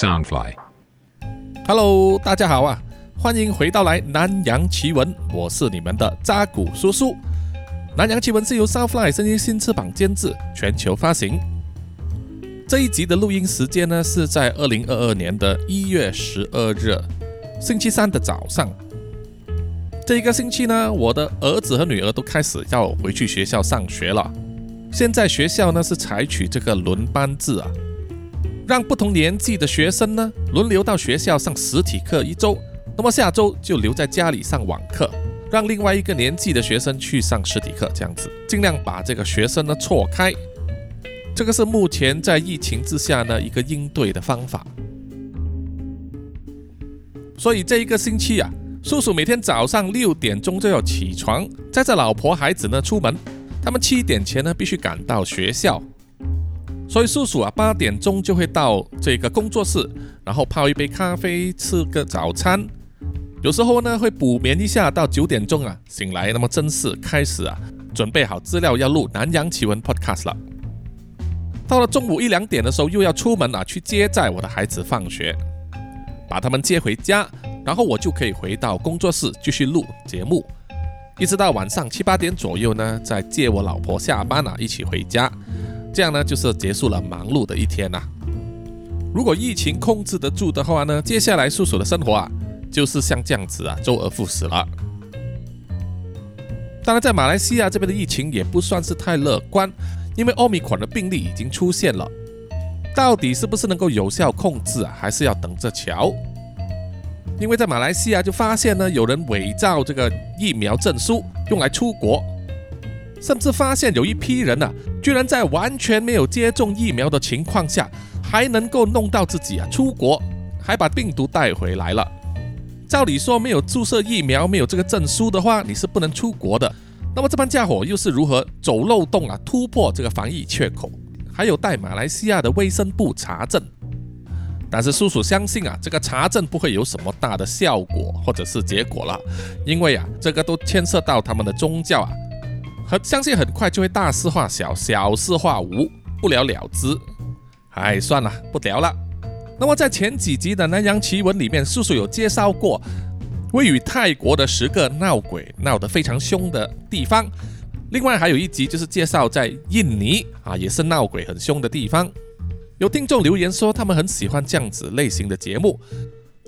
Soundfly。Hello，大家好啊，欢迎回到来南洋奇闻，我是你们的扎古叔叔。南洋奇闻是由 Soundfly 声音新翅膀监制，全球发行。这一集的录音时间呢是在二零二二年的一月十二日，星期三的早上。这一个星期呢，我的儿子和女儿都开始要回去学校上学了。现在学校呢是采取这个轮班制啊，让不同年纪的学生呢轮流到学校上实体课一周，那么下周就留在家里上网课，让另外一个年纪的学生去上实体课，这样子尽量把这个学生呢错开。这个是目前在疫情之下呢一个应对的方法。所以这一个星期啊，叔叔每天早上六点钟就要起床，载着老婆孩子呢出门。他们七点前呢必须赶到学校，所以叔叔啊八点钟就会到这个工作室，然后泡一杯咖啡，吃个早餐。有时候呢会补眠一下，到九点钟啊醒来，那么正式开始啊准备好资料要录南洋奇闻 Podcast 了。到了中午一两点的时候，又要出门啊去接载我的孩子放学，把他们接回家，然后我就可以回到工作室继续录节目。一直到晚上七八点左右呢，再接我老婆下班啊，一起回家，这样呢就是结束了忙碌的一天呐。如果疫情控制得住的话呢，接下来叔叔的生活啊，就是像这样子啊，周而复始了。当然，在马来西亚这边的疫情也不算是太乐观，因为奥密克戎的病例已经出现了，到底是不是能够有效控制啊，还是要等着瞧。因为在马来西亚就发现呢，有人伪造这个疫苗证书用来出国，甚至发现有一批人啊，居然在完全没有接种疫苗的情况下，还能够弄到自己啊出国，还把病毒带回来了。照理说，没有注射疫苗、没有这个证书的话，你是不能出国的。那么这帮家伙又是如何走漏洞啊，突破这个防疫缺口？还有待马来西亚的卫生部查证。但是叔叔相信啊，这个查证不会有什么大的效果或者是结果了，因为啊，这个都牵涉到他们的宗教啊，很相信很快就会大事化小，小事化无，不了了之。哎，算了，不聊了。那么在前几集的南洋奇闻里面，叔叔有介绍过位于泰国的十个闹鬼闹得非常凶的地方，另外还有一集就是介绍在印尼啊，也是闹鬼很凶的地方。有听众留言说，他们很喜欢这样子类型的节目，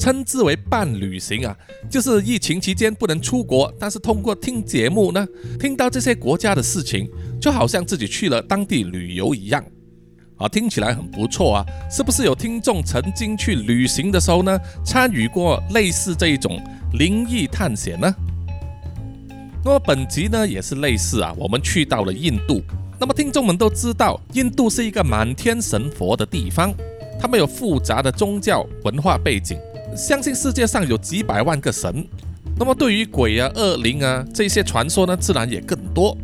称之为伴旅行啊，就是疫情期间不能出国，但是通过听节目呢，听到这些国家的事情，就好像自己去了当地旅游一样，啊，听起来很不错啊，是不是有听众曾经去旅行的时候呢，参与过类似这一种灵异探险呢？那么本集呢也是类似啊，我们去到了印度。那么听众们都知道，印度是一个满天神佛的地方，他们有复杂的宗教文化背景，相信世界上有几百万个神。那么对于鬼啊、恶灵啊这些传说呢，自然也更多。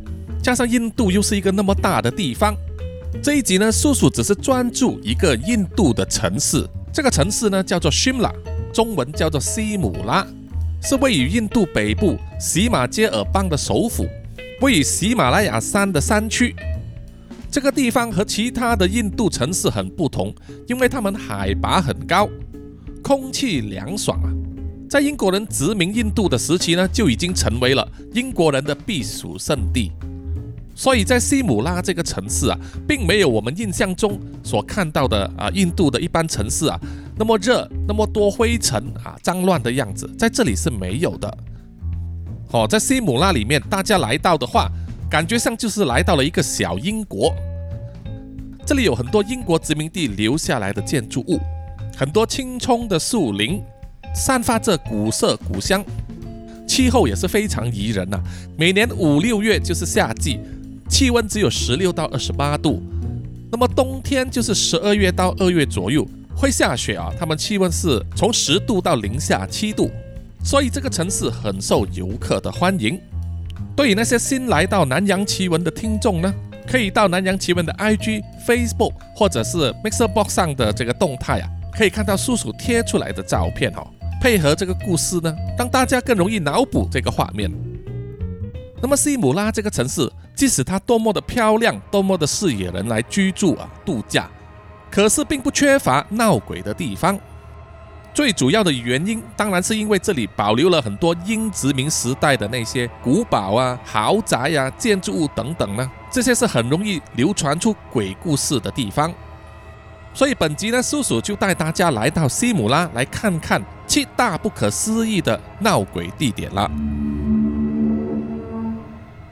加上印度又是一个那么大的地方，这一集呢，叔叔只是专注一个印度的城市，这个城市呢叫做 Shimla，中文叫做西姆拉，是位于印度北部喜马街尔邦的首府。位于喜马拉雅山的山区，这个地方和其他的印度城市很不同，因为它们海拔很高，空气凉爽啊。在英国人殖民印度的时期呢，就已经成为了英国人的避暑胜地。所以在西姆拉这个城市啊，并没有我们印象中所看到的啊，印度的一般城市啊那么热、那么多灰尘啊、脏乱的样子，在这里是没有的。哦，在西姆拉里面，大家来到的话，感觉上就是来到了一个小英国。这里有很多英国殖民地留下来的建筑物，很多青葱的树林，散发着古色古香。气候也是非常宜人呐，每年五六月就是夏季，气温只有十六到二十八度。那么冬天就是十二月到二月左右会下雪啊，他们气温是从十度到零下七度。所以这个城市很受游客的欢迎。对于那些新来到南洋奇闻的听众呢，可以到南洋奇闻的 IG、Facebook 或者是 Mixerbox 上的这个动态啊，可以看到叔叔贴出来的照片哦，配合这个故事呢，让大家更容易脑补这个画面。那么西姆拉这个城市，即使它多么的漂亮，多么的适宜人来居住啊度假，可是并不缺乏闹鬼的地方。最主要的原因，当然是因为这里保留了很多英殖民时代的那些古堡啊、豪宅呀、建筑物等等呢，这些是很容易流传出鬼故事的地方。所以本集呢，叔叔就带大家来到西姆拉，来看看七大不可思议的闹鬼地点了。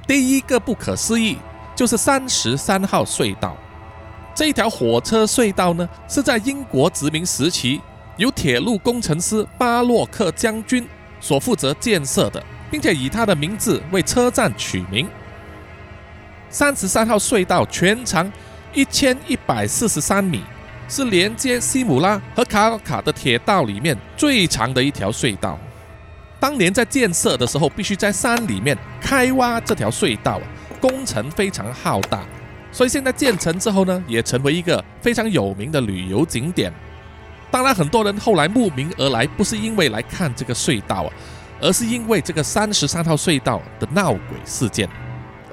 第一个不可思议就是三十三号隧道，这一条火车隧道呢，是在英国殖民时期。由铁路工程师巴洛克将军所负责建设的，并且以他的名字为车站取名。三十三号隧道全长一千一百四十三米，是连接西姆拉和卡尔卡的铁道里面最长的一条隧道。当年在建设的时候，必须在山里面开挖这条隧道，工程非常浩大，所以现在建成之后呢，也成为一个非常有名的旅游景点。当然，很多人后来慕名而来，不是因为来看这个隧道啊，而是因为这个三十三号隧道的闹鬼事件。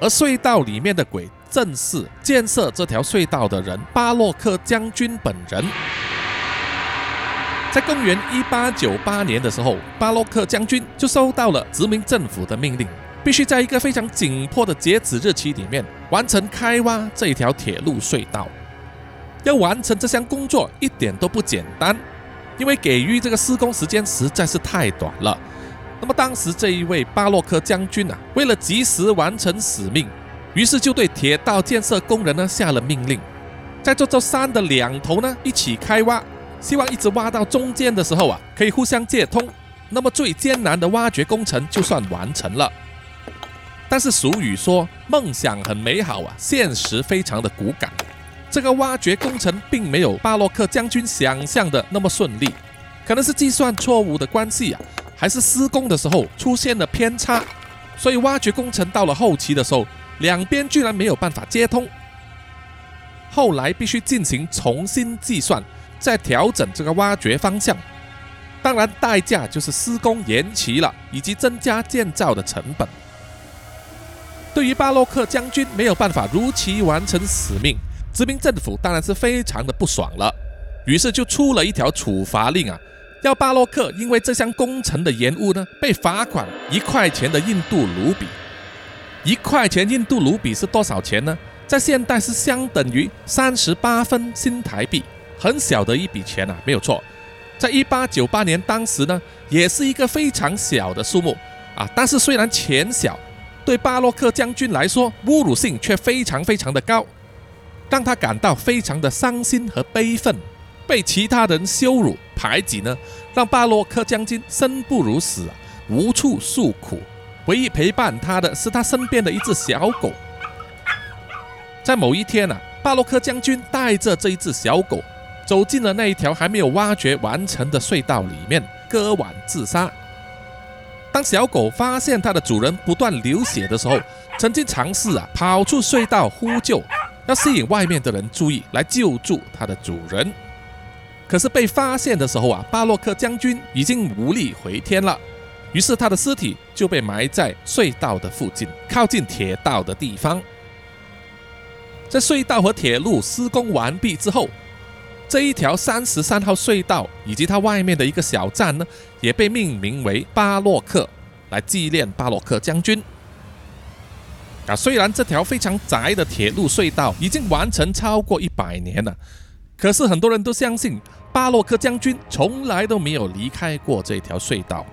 而隧道里面的鬼，正是建设这条隧道的人巴洛克将军本人。在公元一八九八年的时候，巴洛克将军就收到了殖民政府的命令，必须在一个非常紧迫的截止日期里面完成开挖这条铁路隧道。要完成这项工作一点都不简单，因为给予这个施工时间实在是太短了。那么当时这一位巴洛克将军啊，为了及时完成使命，于是就对铁道建设工人呢下了命令，在这座山的两头呢一起开挖，希望一直挖到中间的时候啊，可以互相接通，那么最艰难的挖掘工程就算完成了。但是俗语说，梦想很美好啊，现实非常的骨感。这个挖掘工程并没有巴洛克将军想象的那么顺利，可能是计算错误的关系啊，还是施工的时候出现了偏差，所以挖掘工程到了后期的时候，两边居然没有办法接通，后来必须进行重新计算，再调整这个挖掘方向，当然代价就是施工延期了，以及增加建造的成本。对于巴洛克将军没有办法如期完成使命。殖民政府当然是非常的不爽了，于是就出了一条处罚令啊，要巴洛克因为这项工程的延误呢，被罚款一块钱的印度卢比。一块钱印度卢比是多少钱呢？在现代是相等于三十八分新台币，很小的一笔钱啊，没有错。在一八九八年当时呢，也是一个非常小的数目啊，但是虽然钱小，对巴洛克将军来说，侮辱性却非常非常的高。让他感到非常的伤心和悲愤，被其他人羞辱排挤呢，让巴洛克将军生不如死啊，无处诉苦。唯一陪伴他的是他身边的一只小狗。在某一天啊，巴洛克将军带着这一只小狗走进了那一条还没有挖掘完成的隧道里面，割腕自杀。当小狗发现它的主人不断流血的时候，曾经尝试啊跑出隧道呼救。要吸引外面的人注意，来救助它的主人。可是被发现的时候啊，巴洛克将军已经无力回天了。于是他的尸体就被埋在隧道的附近，靠近铁道的地方。在隧道和铁路施工完毕之后，这一条三十三号隧道以及它外面的一个小站呢，也被命名为巴洛克，来纪念巴洛克将军。啊，虽然这条非常窄的铁路隧道已经完成超过一百年了，可是很多人都相信巴洛克将军从来都没有离开过这条隧道，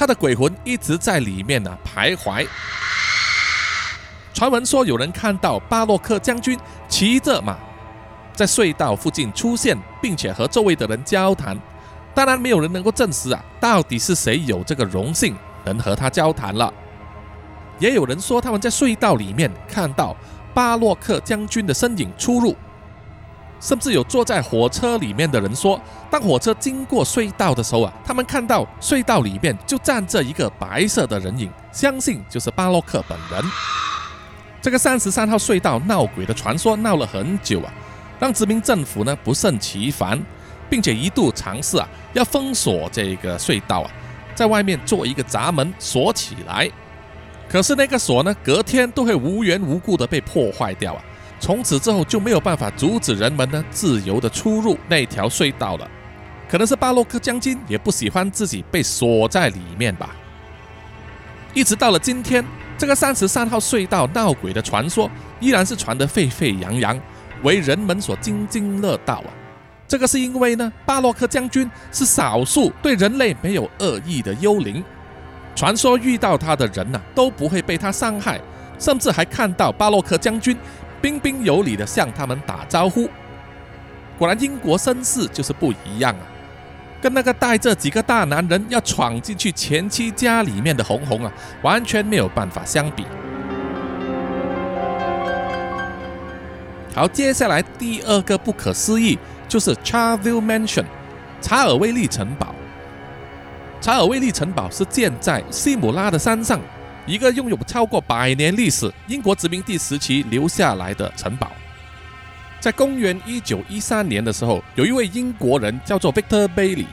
他的鬼魂一直在里面呢徘徊。传闻说有人看到巴洛克将军骑着马在隧道附近出现，并且和周围的人交谈，当然没有人能够证实啊，到底是谁有这个荣幸能和他交谈了。也有人说他们在隧道里面看到巴洛克将军的身影出入，甚至有坐在火车里面的人说，当火车经过隧道的时候啊，他们看到隧道里面就站着一个白色的人影，相信就是巴洛克本人。这个三十三号隧道闹鬼的传说闹了很久啊，让殖民政府呢不胜其烦，并且一度尝试啊要封锁这个隧道啊，在外面做一个闸门锁起来。可是那个锁呢，隔天都会无缘无故的被破坏掉啊，从此之后就没有办法阻止人们呢自由的出入那条隧道了。可能是巴洛克将军也不喜欢自己被锁在里面吧。一直到了今天，这个三十三号隧道闹鬼的传说依然是传得沸沸扬扬，为人们所津津乐道啊。这个是因为呢，巴洛克将军是少数对人类没有恶意的幽灵，传说遇到他的人呐都不会被他伤害，甚至还看到巴洛克将军彬彬有礼的向他们打招呼。果然，英国绅士就是不一样啊。跟那个带着几个大男人要闯进去前妻家里面的红红啊，完全没有办法相比。好，接下来第二个不可思议就是 Charville Mansion，查尔威利城堡。查尔威利城堡是建在西姆拉的山上，一个拥有超过百年历史、英国殖民地时期留下来的城堡。在公元一九一三年的时候，有一位英国人叫做 Victor Bailey，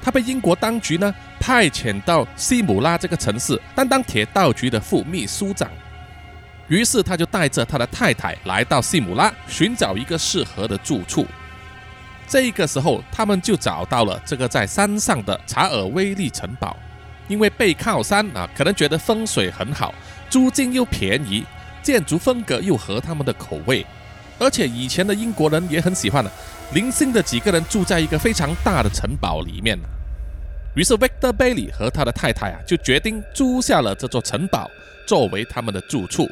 他被英国当局呢派遣到西姆拉这个城市担当铁道局的副秘书长。于是他就带着他的太太来到西姆拉，寻找一个适合的住处。这个时候，他们就找到了这个在山上的查尔威利城堡，因为背靠山啊，可能觉得风水很好，租金又便宜，建筑风格又合他们的口味。而且以前的英国人也很喜欢的，零星的几个人住在一个非常大的城堡里面。于是 Victor Bailey 和他的太太啊，就决定租下了这座城堡作为他们的住处。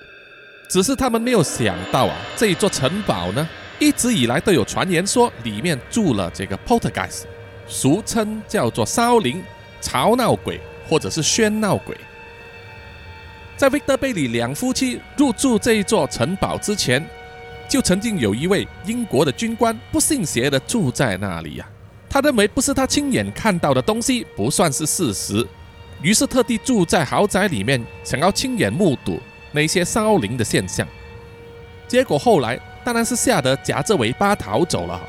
只是他们没有想到啊，这一座城堡呢，一直以来都有传言说里面住了这个 Poltergeist，俗称叫做骚灵、吵闹鬼或者是喧闹鬼。在 Victor Bailey 两夫妻入住这一座城堡之前。就曾经有一位英国的军官不信邪的住在那里呀，他认为不是他亲眼看到的东西不算是事实，于是特地住在豪宅里面，想要亲眼目睹那些骚灵的现象。结果后来当然是吓得夹着尾巴逃走了。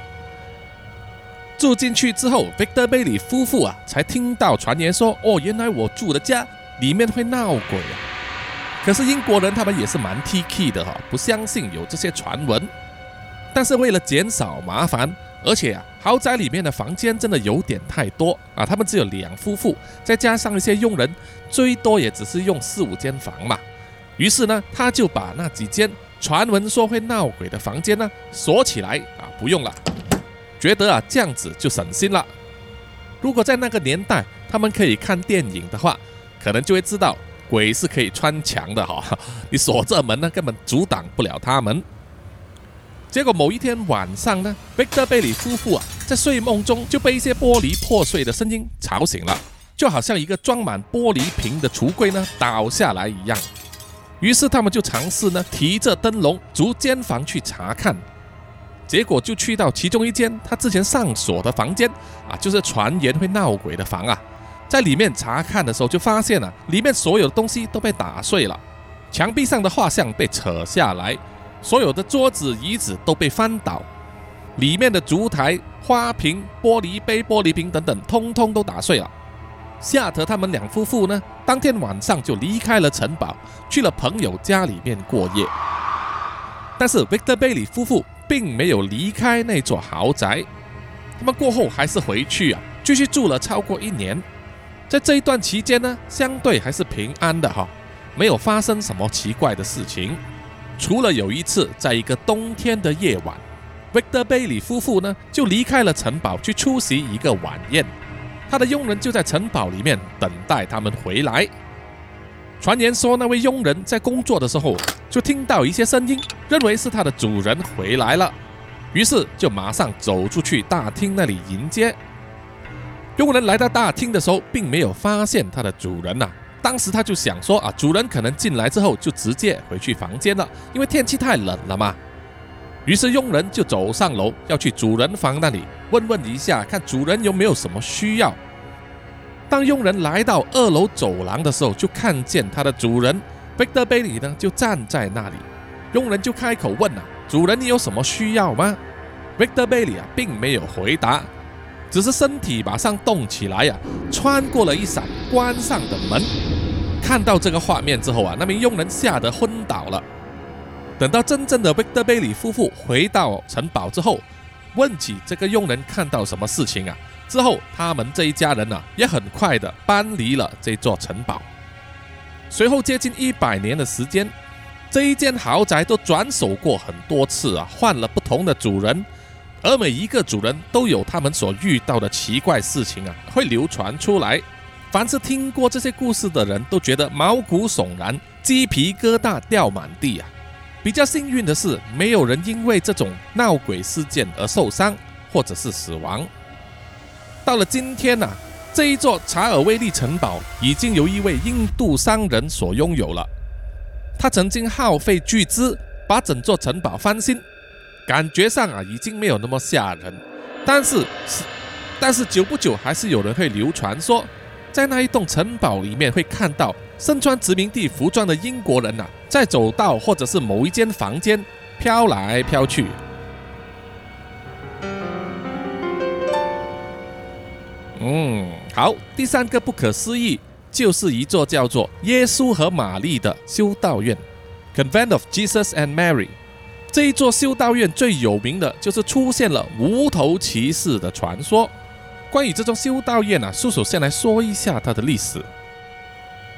住进去之后，Victor baby 夫妇啊才听到传言说：“哦，原来我住的家里面会闹鬼啊。”可是英国人他们也是蛮 T K 的哈，不相信有这些传闻。但是为了减少麻烦，而且啊，豪宅里面的房间真的有点太多啊，他们只有两夫妇，再加上一些佣人，最多也只是用四五间房嘛。于是呢，他就把那几间传闻说会闹鬼的房间呢锁起来啊，不用了，觉得啊这样子就省心了。如果在那个年代他们可以看电影的话，可能就会知道。鬼是可以穿墙的哈，你锁着门呢，根本阻挡不了他们。结果某一天晚上呢贝克贝里夫妇啊，在睡梦中就被一些玻璃破碎的声音吵醒了，就好像一个装满玻璃瓶的橱柜呢倒下来一样。于是他们就尝试呢，提着灯笼逐间房去查看，结果就去到其中一间他之前上锁的房间啊，就是传言会闹鬼的房啊。在里面查看的时候，就发现了里面所有的东西都被打碎了，墙壁上的画像被扯下来，所有的桌子椅子都被翻倒，里面的烛台、花瓶、玻璃杯、玻璃瓶等等，通通都打碎了。夏特他们两夫妇呢，当天晚上就离开了城堡，去了朋友家里面过夜。但是 Victor Bailey 夫妇并没有离开那座豪宅，他们过后还是回去啊，继续住了超过一年。在这一段期间呢，相对还是平安的哈，没有发生什么奇怪的事情。除了有一次，在一个冬天的夜晚，Victor Bailey 夫妇呢就离开了城堡去出席一个晚宴，他的佣人就在城堡里面等待他们回来。传言说，那位佣人在工作的时候就听到一些声音，认为是他的主人回来了，于是就马上走出去大厅那里迎接。佣人来到大厅的时候，并没有发现他的主人呐。当时他就想说啊，主人可能进来之后就直接回去房间了，因为天气太冷了嘛。于是佣人就走上楼，要去主人房那里问问一下，看主人有没有什么需要。当佣人来到二楼走廊的时候，就看见他的主人 Victor Bailey 呢，就站在那里。佣人就开口问啊，主人你有什么需要吗？Victor Bailey 啊，并没有回答。只是身体马上动起来呀，穿过了一扇关上的门。看到这个画面之后啊，那名佣人吓得昏倒了。等到真正的 Victor Bailey 夫妇回到城堡之后，问起这个佣人看到什么事情啊？之后，他们这一家人呢，也很快的搬离了这座城堡。随后接近一百年的时间，这一间豪宅都转手过很多次啊，换了不同的主人，而每一个主人都有他们所遇到的奇怪事情啊，会流传出来。凡是听过这些故事的人都觉得毛骨悚然，鸡皮疙瘩掉满地啊。比较幸运的是，没有人因为这种闹鬼事件而受伤或者是死亡。到了今天呢，这一座查尔威利城堡已经由一位印度商人所拥有了。他曾经耗费巨资把整座城堡翻新，感觉上啊已经没有那么吓人。但是是，但是久不久还是有人会流传说。在那一栋城堡里面，会看到身穿殖民地服装的英国人呐，在走道或者是某一间房间飘来飘去。嗯，好，第三个不可思议就是一座叫做耶稣和玛丽的修道院 （Convent of Jesus and Mary）。这一座修道院最有名的就是出现了无头骑士的传说。关于这座修道院呢，叔叔先来说一下它的历史。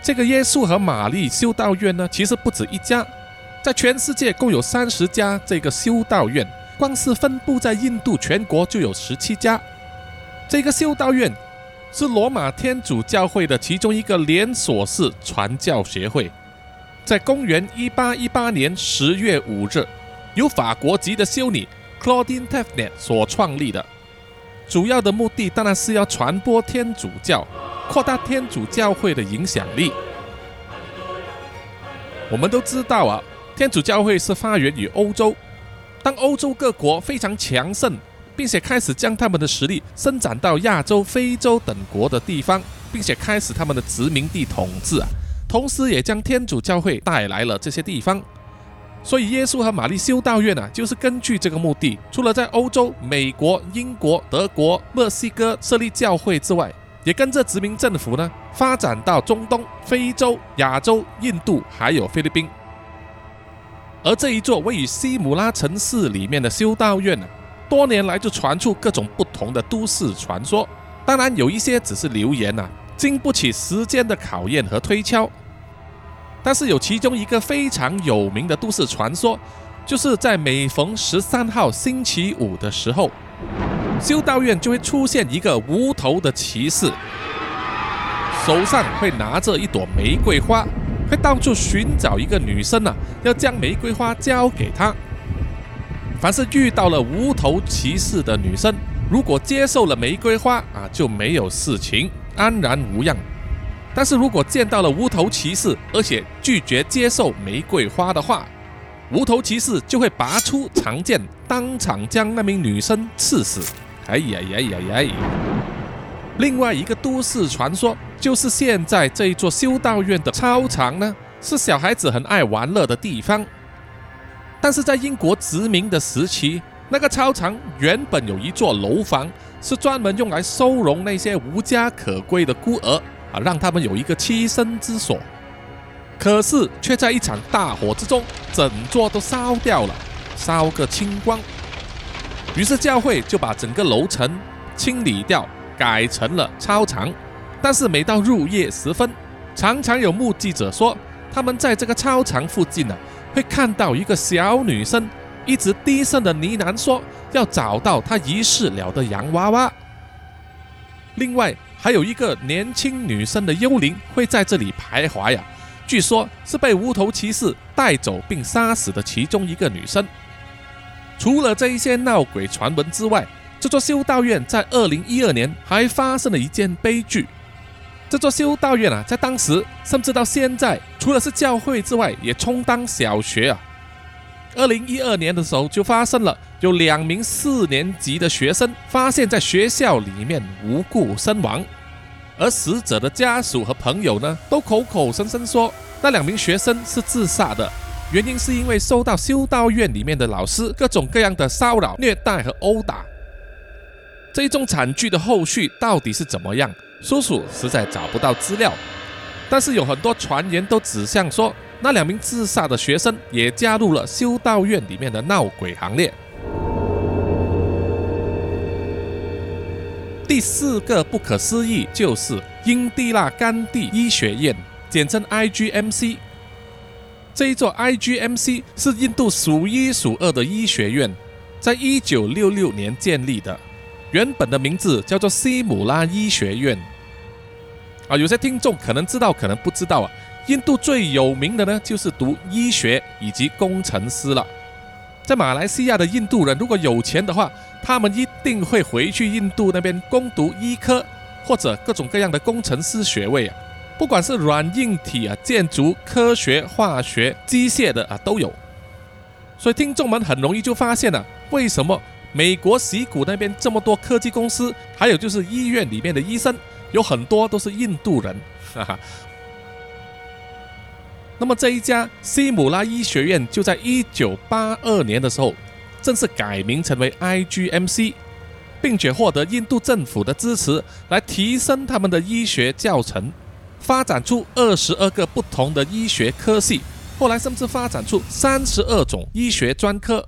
这个耶稣和玛丽修道院呢，其实不止一家，在全世界共有三十家这个修道院，光是分布在印度全国就有十七家。这个修道院是罗马天主教会的其中一个连锁式传教协会，在公元一八一八年十月五日，由法国籍的修女 Claudine Tefnet 所创立的。主要的目的当然是要传播天主教，扩大天主教会的影响力。我们都知道啊，天主教会是发源于欧洲。当欧洲各国非常强盛，并且开始将他们的实力伸展到亚洲、非洲等国的地方，并且开始他们的殖民地统治啊，同时也将天主教会带来了这些地方。所以，耶稣和玛丽修道院呢，就是根据这个目的，除了在欧洲、美国、英国、德国、墨西哥设立教会之外，也跟着殖民政府呢，发展到中东、非洲、亚洲、印度，还有菲律宾。而这一座位于西姆拉城市里面的修道院呢，多年来就传出各种不同的都市传说，当然有一些只是流言呐，经不起时间的考验和推敲。但是有其中一个非常有名的都市传说，就是在每逢十三号星期五的时候，修道院就会出现一个无头的骑士，手上会拿着一朵玫瑰花，会到处寻找一个女生啊，要将玫瑰花交给她。凡是遇到了无头骑士的女生，如果接受了玫瑰花啊，就没有事情，安然无恙。但是如果见到了无头骑士，而且拒绝接受玫瑰花的话，无头骑士就会拔出长剑，当场将那名女生刺死。哎呀呀呀呀！另外一个都市传说就是现在这一座修道院的操场呢，是小孩子很爱玩乐的地方。但是在英国殖民的时期，那个操场原本有一座楼房，是专门用来收容那些无家可归的孤儿。啊，让他们有一个栖身之所，可是却在一场大火之中，整座都烧掉了，烧个清光。于是教会就把整个楼层清理掉，改成了操场。但是每到入夜时分，常常有目击者说，他们在这个操场附近呢，会看到一个小女生一直低声的呢喃说，要找到她遗失了的洋娃娃。另外。还有一个年轻女生的幽灵会在这里徘徊呀，据说是被无头骑士带走并杀死的其中一个女生。除了这一些闹鬼传闻之外，这座修道院在二零一二年还发生了一件悲剧。这座修道院啊，在当时甚至到现在，除了是教会之外，也充当小学啊。二零一二年的时候就发生了，有两名四年级的学生发现，在学校里面无故身亡，而死者的家属和朋友呢，都口口声声说那两名学生是自杀的，原因是因为受到修道院里面的老师各种各样的骚扰、虐待和殴打。这一宗惨剧的后续到底是怎么样？叔叔实在找不到资料，但是有很多传言都指向说。那两名自杀的学生也加入了修道院里面的闹鬼行列。第四个不可思议就是英蒂拉甘地医学院，简称 IGMC。这一座 IGMC 是印度数一数二的医学院，在一九六六年建立的，原本的名字叫做西姆拉医学院。啊，有些听众可能知道，可能不知道啊。印度最有名的呢，就是读医学以及工程师了。在马来西亚的印度人，如果有钱的话，他们一定会回去印度那边攻读医科或者各种各样的工程师学位啊。不管是软硬体啊、建筑、科学、化学、机械的啊，都有。所以听众们很容易就发现了，为什么美国西谷那边这么多科技公司，还有就是医院里面的医生。有很多都是印度人，哈哈。那么这一家西姆拉医学院就在一九八二年的时候正式改名成为 IGMC，并且获得印度政府的支持，来提升他们的医学教程，发展出二十二个不同的医学科系，后来甚至发展出三十二种医学专科，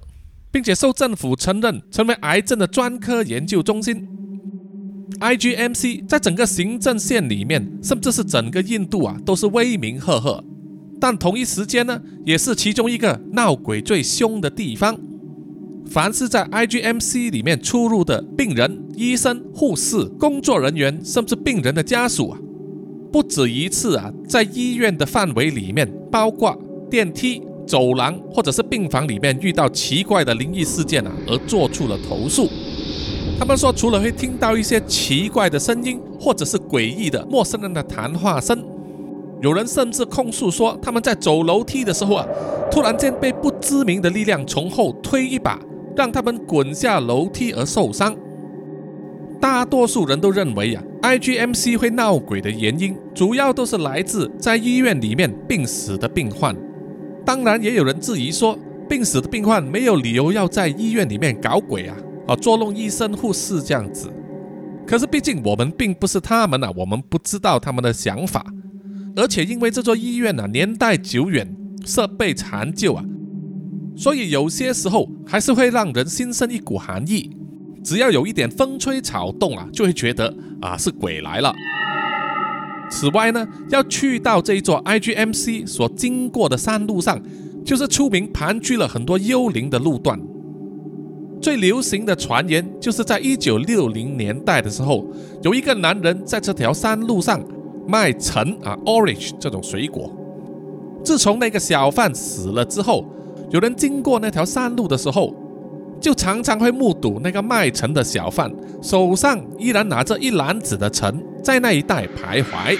并且受政府承认成为癌症的专科研究中心。IGMC 在整个行政线里面，甚至是整个印度啊，都是威名赫赫。但同一时间呢，也是其中一个闹鬼最凶的地方。凡是在 IGMC 里面出入的病人、医生、护士、工作人员，甚至病人的家属啊，不止一次啊，在医院的范围里面，包括电梯、走廊或者是病房里面遇到奇怪的灵异事件啊，而做出了投诉。他们说，除了会听到一些奇怪的声音，或者是诡异的陌生人的谈话声，有人甚至控诉说，他们在走楼梯的时候啊，突然间被不知名的力量从后推一把，让他们滚下楼梯而受伤。大多数人都认为呀，IGMC 会闹鬼的原因，主要都是来自在医院里面病死的病患。当然，也有人质疑说，病死的病患没有理由要在医院里面搞鬼啊。啊，捉弄医生护士这样子，可是毕竟我们并不是他们呐，我们不知道他们的想法，而且因为这座医院呐年代久远，设备残旧啊，所以有些时候还是会让人心生一股寒意。只要有一点风吹草动啊，就会觉得啊是鬼来了。此外呢，要去到这一座 IGMC 所经过的山路上，就是出名盘踞了很多幽灵的路段。最流行的传言就是在一九六零年代的时候，有一个男人在这条山路上卖橙啊，orange 这种水果。自从那个小贩死了之后，有人经过那条山路的时候，就常常会目睹那个卖橙的小贩手上依然拿着一篮子的橙，在那一带徘徊。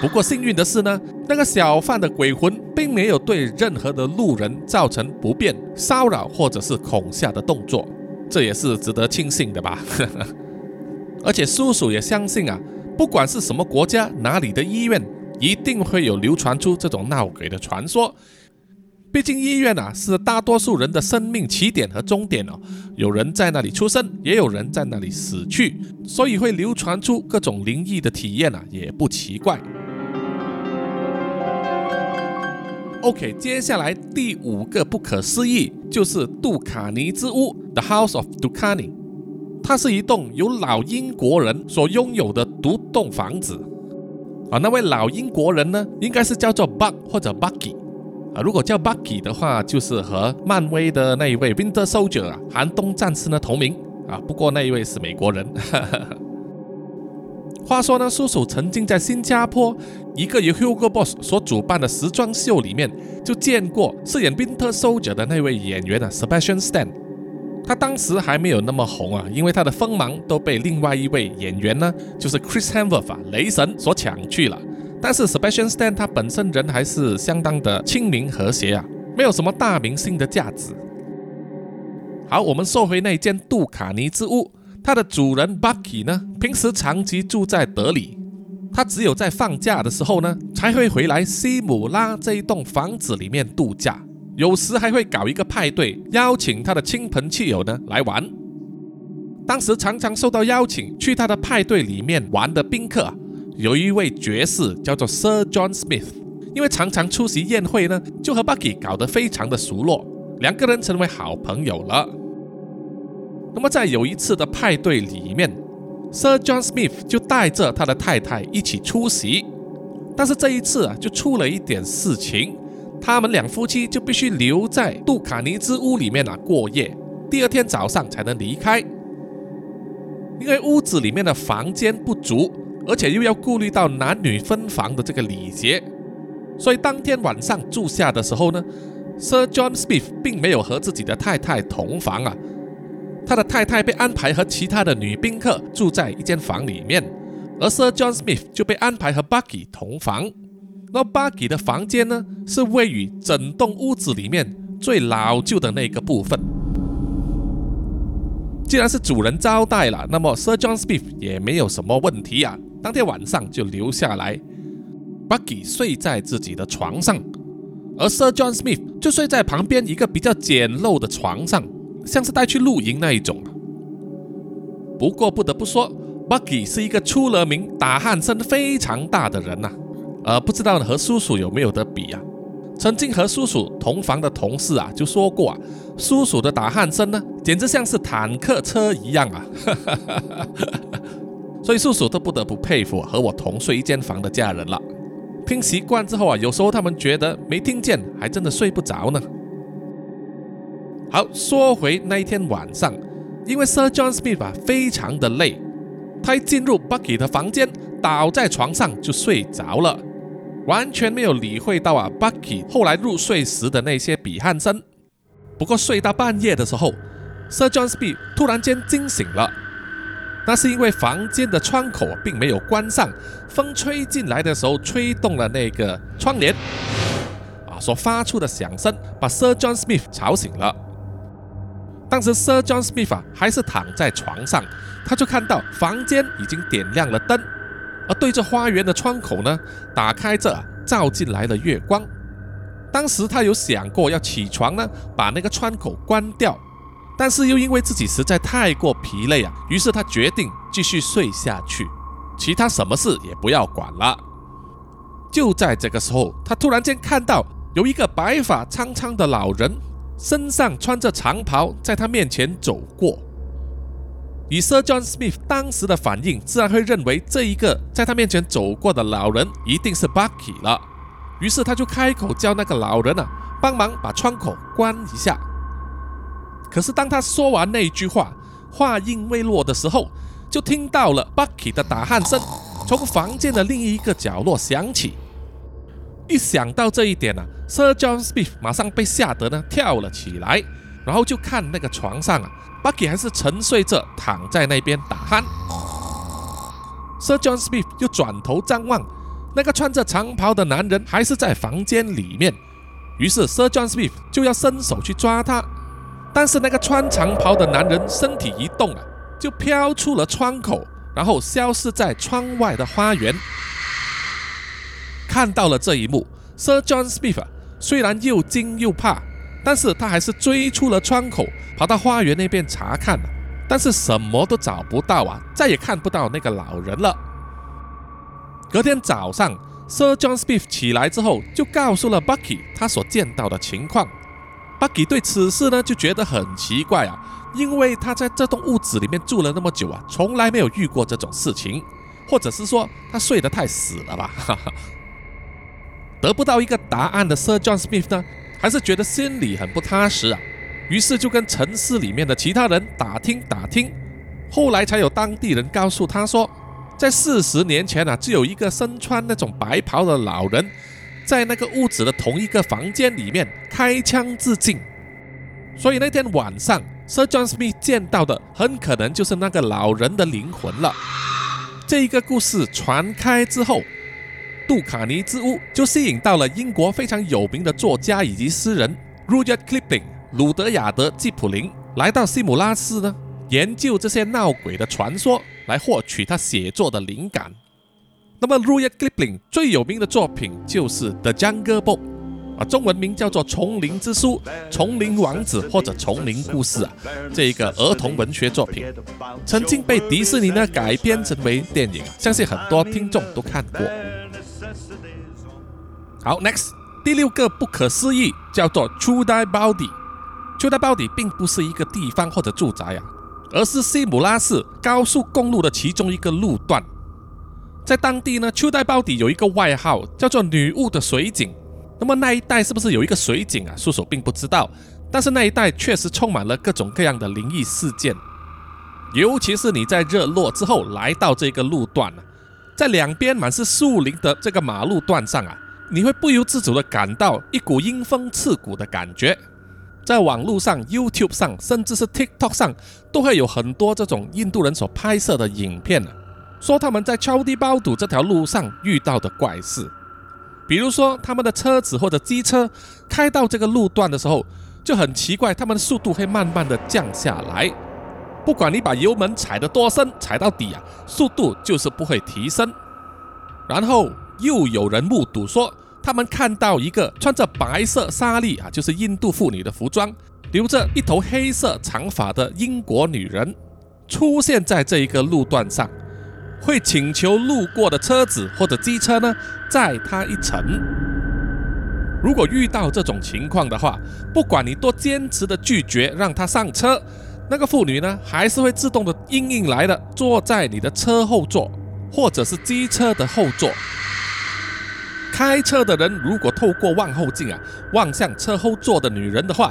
不过幸运的是呢，那个小贩的鬼魂并没有对任何的路人造成不便、骚扰或者是恐吓的动作，这也是值得庆幸的吧。而且叔叔也相信啊，不管是什么国家、哪里的医院，一定会有流传出这种闹鬼的传说。毕竟医院啊，是大多数人的生命起点和终点哦。有人在那里出生，也有人在那里死去，所以会流传出各种灵异的体验啊，也不奇怪。OK，接下来第五个不可思议就是杜卡尼之屋 （The House of Ducani）。它是一栋由老英国人所拥有的独栋房子。啊，那位老英国人呢，应该是叫做 Buck 或者 Bucky。啊，如果叫 Bucky 的话，就是和漫威的那一位 Winter Soldier 啊，寒冬战士呢同名。啊，不过那一位是美国人。话说呢，叔叔曾经在新加坡一个由 Hugo Boss 所主办的时装秀里面，就见过饰演 Winter Soldier 的那位演员啊，Sebastian Stan。他当时还没有那么红啊，因为他的锋芒都被另外一位演员呢，就是 Chris Hemsworth，雷神所抢去了。但是 Sebastian Stan 他本身人还是相当的亲民和谐啊，没有什么大明星的价值。好，我们说回那间杜卡尼之屋。它的主人 Bucky 呢，平时长期住在德里，他只有在放假的时候呢，才会回来西姆拉这一栋房子里面度假，有时还会搞一个派对，邀请他的亲朋戚友呢来玩。当时常常受到邀请去他的派对里面玩的宾客，有一位爵士叫做 Sir John Smith，因为常常出席宴会呢，就和 Bucky 搞得非常的熟络，两个人成为好朋友了。那么在有一次的派对里面，Sir John Smith 就带着他的太太一起出席，但是这一次啊，就出了一点事情，他们两夫妻就必须留在杜卡尼之屋里面啊过夜，第二天早上才能离开。因为屋子里面的房间不足，而且又要顾虑到男女分房的这个礼节，所以当天晚上住下的时候呢，Sir John Smith 并没有和自己的太太同房啊，他的太太被安排和其他的女宾客住在一间房里面，而 Sir John Smith 就被安排和 Bucky 同房。那 Bucky 的房间呢，是位于整栋屋子里面最老旧的那个部分。既然是主人招待了，那么 Sir John Smith 也没有什么问题啊。当天晚上就留下来，Bucky 睡在自己的床上，而 Sir John Smith 就睡在旁边一个比较简陋的床上，像是带去露营那一种。不过不得不说，Bucky 是一个出了名打鼾声非常大的人呐，呃，不知道和叔叔有没有得比啊？曾经和叔叔同房的同事啊，就说过啊，叔叔的打鼾声呢，简直像是坦克车一样啊！所以叔叔都不得不佩服和我同睡一间房的家人了。听习惯之后啊，有时候他们觉得没听见，还真的睡不着呢。好，说回那一天晚上，因为 Sir John Smith 啊非常的累，他一进入 Bucky 的房间，倒在床上就睡着了。完全没有理会到啊，Bucky 后来入睡时的那些比鼾声。不过睡到半夜的时候，Sir John Smith 突然间惊醒了。那是因为房间的窗口并没有关上，风吹进来的时候吹动了那个窗帘，啊，所发出的响声把 Sir John Smith 吵醒了。当时 Sir John Smith 啊还是躺在床上，他就看到房间已经点亮了灯。而对着花园的窗口呢，打开着照进来的月光。当时他有想过要起床呢，把那个窗口关掉，但是又因为自己实在太过疲累啊，于是他决定继续睡下去，其他什么事也不要管了。就在这个时候，他突然间看到有一个白发苍苍的老人，身上穿着长袍，在他面前走过。以 Sir John Smith 当时的反应，自然会认为这一个在他面前走过的老人一定是 Bucky 了。于是他就开口叫那个老人啊，帮忙把窗口关一下。可是当他说完那句话，话音未落的时候，就听到了 Bucky 的打鼾声从房间的另一个角落响起。一想到这一点啊，Sir John Smith 马上被吓得呢跳了起来，然后就看那个床上啊。Bucky 还是沉睡着，躺在那边打鼾。Sir John Smith 又转头张望，那个穿着长袍的男人还是在房间里面。于是 Sir John Smith 就要伸手去抓他，但是那个穿长袍的男人身体一动啊，就飘出了窗口，然后消失在窗外的花园。看到了这一幕，Sir John Smith 虽然又惊又怕。但是他还是追出了窗口，跑到花园那边查看了，但是什么都找不到啊，再也看不到那个老人了。隔天早上，Sir John Smith 起来之后，就告诉了 Bucky 他所见到的情况。Bucky 对此事呢就觉得很奇怪啊，因为他在这栋屋子里面住了那么久啊，从来没有遇过这种事情，或者是说他睡得太死了吧？哈哈得不到一个答案的 Sir John Smith 呢？还是觉得心里很不踏实啊，于是就跟城市里面的其他人打听打听，后来才有当地人告诉他说，在四十年前啊，就有一个身穿那种白袍的老人，在那个屋子的同一个房间里面开枪自尽，所以那天晚上，Sir John Smith 见到的很可能就是那个老人的灵魂了。这一个故事传开之后。杜卡尼之屋就吸引到了英国非常有名的作家以及诗人 Rudyard Kipling 鲁德亚德·吉普林来到西姆拉斯呢，研究这些闹鬼的传说，来获取他写作的灵感。那么 Rudyard Kipling 最有名的作品就是《The Jungle Book》，啊，中文名叫做《丛林之书》《丛林王子》或者《丛林故事》啊，这一个儿童文学作品，曾经被迪士尼呢改编成为电影，相信很多听众都看过。好，next 第六个不可思议叫做 Chudai Body。Chudai Body 并不是一个地方或者住宅啊，而是西姆拉市高速公路的其中一个路段。在当地呢，秋代包底有一个外号叫做“女巫的水井”。那么那一带是不是有一个水井啊？叔叔并不知道，但是那一带确实充满了各种各样的灵异事件。尤其是你在日落之后来到这个路段啊，在两边满是树林的这个马路段上啊，你会不由自主的感到一股阴风刺骨的感觉。在网络上、YouTube 上，甚至是 TikTok 上，都会有很多这种印度人所拍摄的影片啊。说他们在超低包堵这条路上遇到的怪事，比如说他们的车子或者机车开到这个路段的时候就很奇怪，他们的速度会慢慢的降下来，不管你把油门踩得多深，踩到底啊，速度就是不会提升。然后又有人目睹说，他们看到一个穿着白色纱丽啊，就是印度妇女的服装，留着一头黑色长发的英国女人出现在这一个路段上。会请求路过的车子或者机车呢载她一程。如果遇到这种情况的话，不管你多坚持的拒绝让她上车，那个妇女呢还是会自动的应应来的，坐在你的车后座或者是机车的后座。开车的人如果透过望后镜啊望向车后座的女人的话，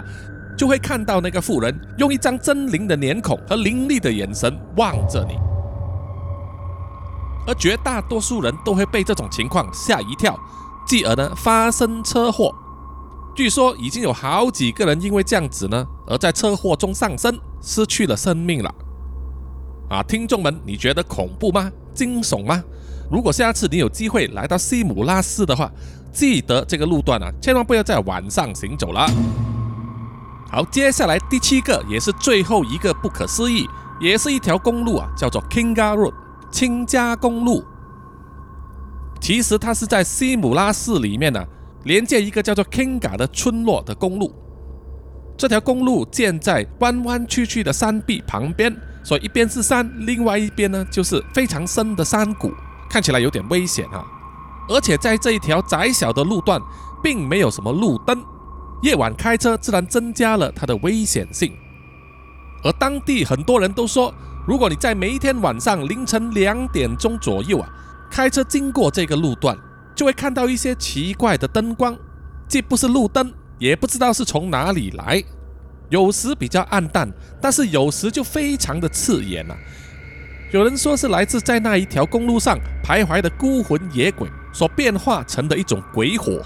就会看到那个妇人用一张狰狞的脸孔和凌厉的眼神望着你。而绝大多数人都会被这种情况吓一跳，继而呢发生车祸。据说已经有好几个人因为这样子呢，而在车祸中丧生，失去了生命了。啊，听众们，你觉得恐怖吗？惊悚吗？如果下次你有机会来到西姆拉市的话，记得这个路段啊，千万不要在晚上行走了。好，接下来第七个也是最后一个不可思议，也是一条公路啊，叫做 Kinga Road。清加公路，其实它是在西姆拉市里面呢，连接一个叫做 Kinga 的村落的公路。这条公路建在弯弯曲曲的山壁旁边，所以一边是山，另外一边呢就是非常深的山谷，看起来有点危险啊。而且在这一条窄小的路段，并没有什么路灯，夜晚开车自然增加了它的危险性。而当地很多人都说。如果你在每一天晚上凌晨两点钟左右啊，开车经过这个路段，就会看到一些奇怪的灯光，既不是路灯，也不知道是从哪里来，有时比较暗淡，但是有时就非常的刺眼啊。有人说是来自在那一条公路上徘徊的孤魂野鬼所变化成的一种鬼火，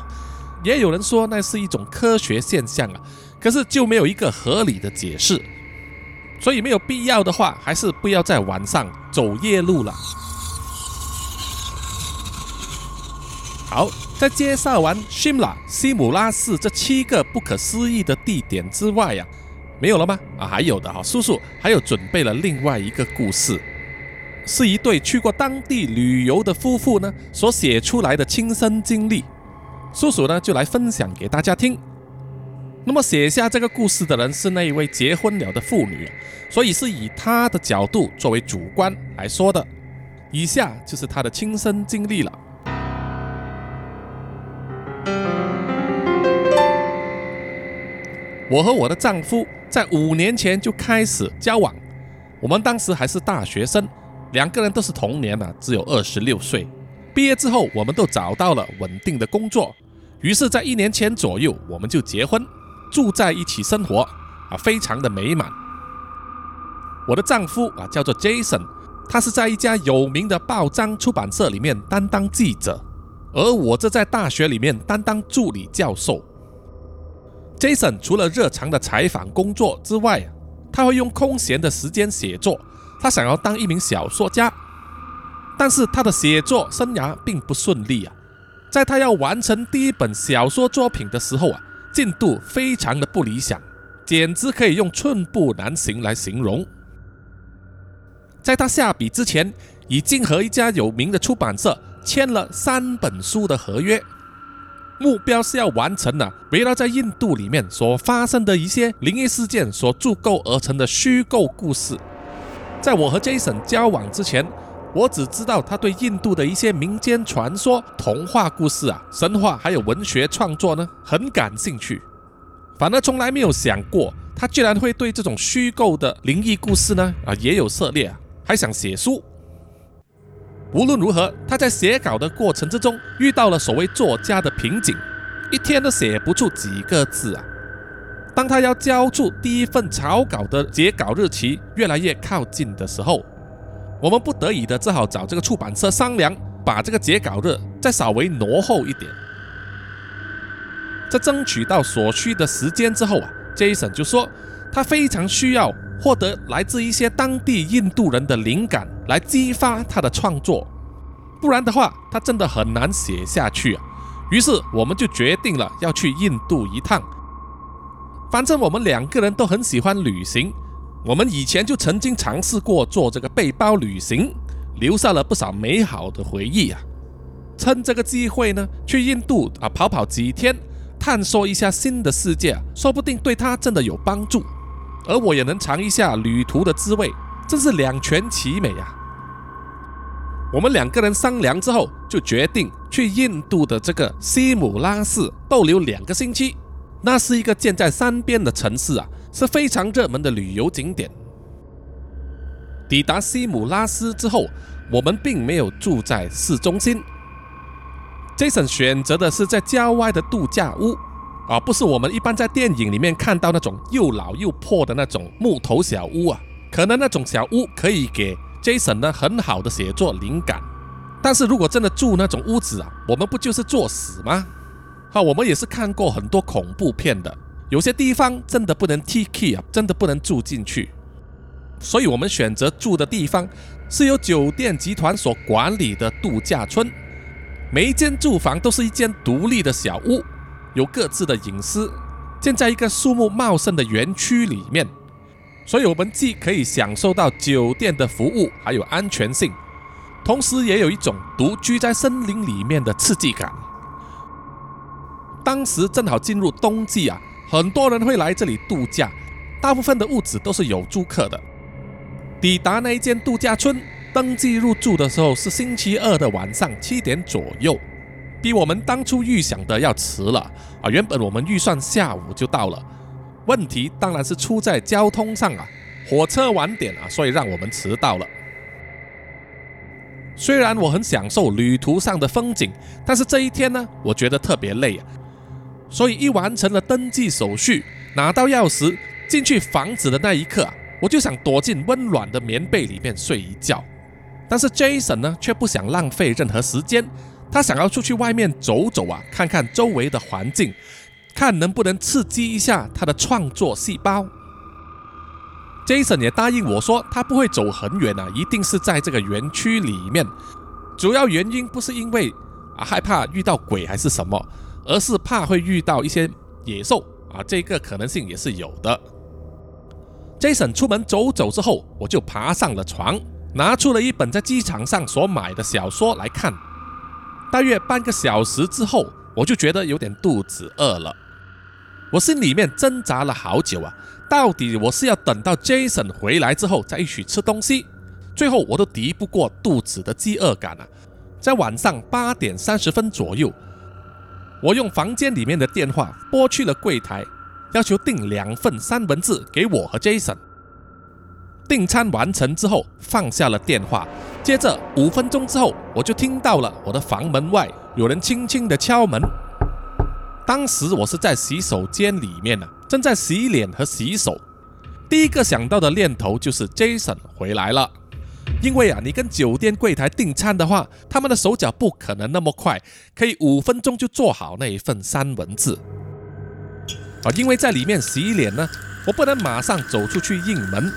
也有人说那是一种科学现象啊，可是就没有一个合理的解释。所以没有必要的话，还是不要在晚上走夜路了。好，在介绍完 Shimla 西姆拉市这七个不可思议的地点之外呀，没有了吗？啊，还有的哈，叔叔还有准备了另外一个故事，是一对去过当地旅游的夫妇呢所写出来的亲身经历，叔叔呢就来分享给大家听。那么写下这个故事的人是那一位结婚了的妇女，所以是以她的角度作为主观来说的。以下就是她的亲身经历了。我和我的丈夫在五年前就开始交往，我们当时还是大学生，两个人都是同年啊，只有二十六岁。毕业之后，我们都找到了稳定的工作，于是，在一年前左右，我们就结婚。住在一起生活啊，非常的美满。我的丈夫啊叫做 Jason，他是在一家有名的报章出版社里面担当记者，而我则在大学里面担当助理教授。Jason 除了日常的采访工作之外，他会用空闲的时间写作。他想要当一名小说家，但是他的写作生涯并不顺利啊。在他要完成第一本小说作品的时候啊。进度非常的不理想，简直可以用寸步难行来形容。在他下笔之前，已经和一家有名的出版社签了三本书的合约，目标是要完成呢围绕在印度里面所发生的一些灵异事件所铸构而成的虚构故事。在我和 Jason 交往之前，我只知道他对印度的一些民间传说、童话故事啊、神话还有文学创作呢很感兴趣，反而从来没有想过他居然会对这种虚构的灵异故事呢啊也有涉猎啊，还想写书。无论如何，他在写稿的过程之中遇到了所谓作家的瓶颈，一天都写不出几个字啊。当他要交出第一份草稿的截稿日期越来越靠近的时候，我们不得已的只好找这个出版社商量，把这个截稿日再稍微挪后一点。在争取到所需的时间之后啊，Jason 就说他非常需要获得来自一些当地印度人的灵感来激发他的创作，不然的话他真的很难写下去啊。于是我们就决定了要去印度一趟。反正我们两个人都很喜欢旅行，我们以前就曾经尝试过做这个背包旅行，留下了不少美好的回忆啊。趁这个机会呢，去印度啊跑跑几天，探索一下新的世界，说不定对他真的有帮助，而我也能尝一下旅途的滋味，真是两全其美啊。我们两个人商量之后，就决定去印度的这个西姆拉寺逗留两个星期。那是一个建在山边的城市啊，是非常热门的旅游景点。抵达西姆拉斯之后，我们并没有住在市中心。Jason 选择的是在郊外的度假屋，而不是我们一般在电影里面看到那种又老又破的那种木头小屋啊。可能那种小屋可以给 Jason 呢很好的写作灵感，但是如果真的住那种屋子啊，我们不就是作死吗？好，我们也是看过很多恐怖片的，有些地方真的不能 T K 啊，真的不能住进去。所以，我们选择住的地方是由酒店集团所管理的度假村，每一间住房都是一间独立的小屋，有各自的隐私，建在一个树木茂盛的园区里面。所以，我们既可以享受到酒店的服务，还有安全性，同时也有一种独居在森林里面的刺激感。当时正好进入冬季啊，很多人会来这里度假，大部分的屋子都是有住客的。抵达那一间度假村，登记入住的时候是星期二的晚上七点左右，比我们当初预想的要迟了啊。原本我们预算下午就到了，问题当然是出在交通上啊，火车晚点啊，所以让我们迟到了。虽然我很享受旅途上的风景，但是这一天呢，我觉得特别累啊。所以一完成了登记手续，拿到钥匙进去房子的那一刻啊，我就想躲进温暖的棉被里面睡一觉。但是 Jason 呢，却不想浪费任何时间，他想要出去外面走走啊，看看周围的环境，看能不能刺激一下他的创作细胞。Jason 也答应我说，他不会走很远啊，一定是在这个园区里面。主要原因不是因为啊害怕遇到鬼还是什么。而是怕会遇到一些野兽啊，这个可能性也是有的。Jason 出门走走之后，我就爬上了床，拿出了一本在机场上所买的小说来看。大约半个小时之后，我就觉得有点肚子饿了。我心里面挣扎了好久啊，到底我是要等到 Jason 回来之后再一起吃东西？最后我都敌不过肚子的饥饿感啊，在晚上八点三十分左右。我用房间里面的电话拨去了柜台，要求订两份三文治给我和 Jason。订餐完成之后，放下了电话。接着五分钟之后，我就听到了我的房门外有人轻轻的敲门。当时我是在洗手间里面呢，正在洗脸和洗手。第一个想到的念头就是 Jason 回来了。因为啊，你跟酒店柜台订餐的话，他们的手脚不可能那么快，可以五分钟就做好那一份三文治啊。因为在里面洗脸呢，我不能马上走出去应门，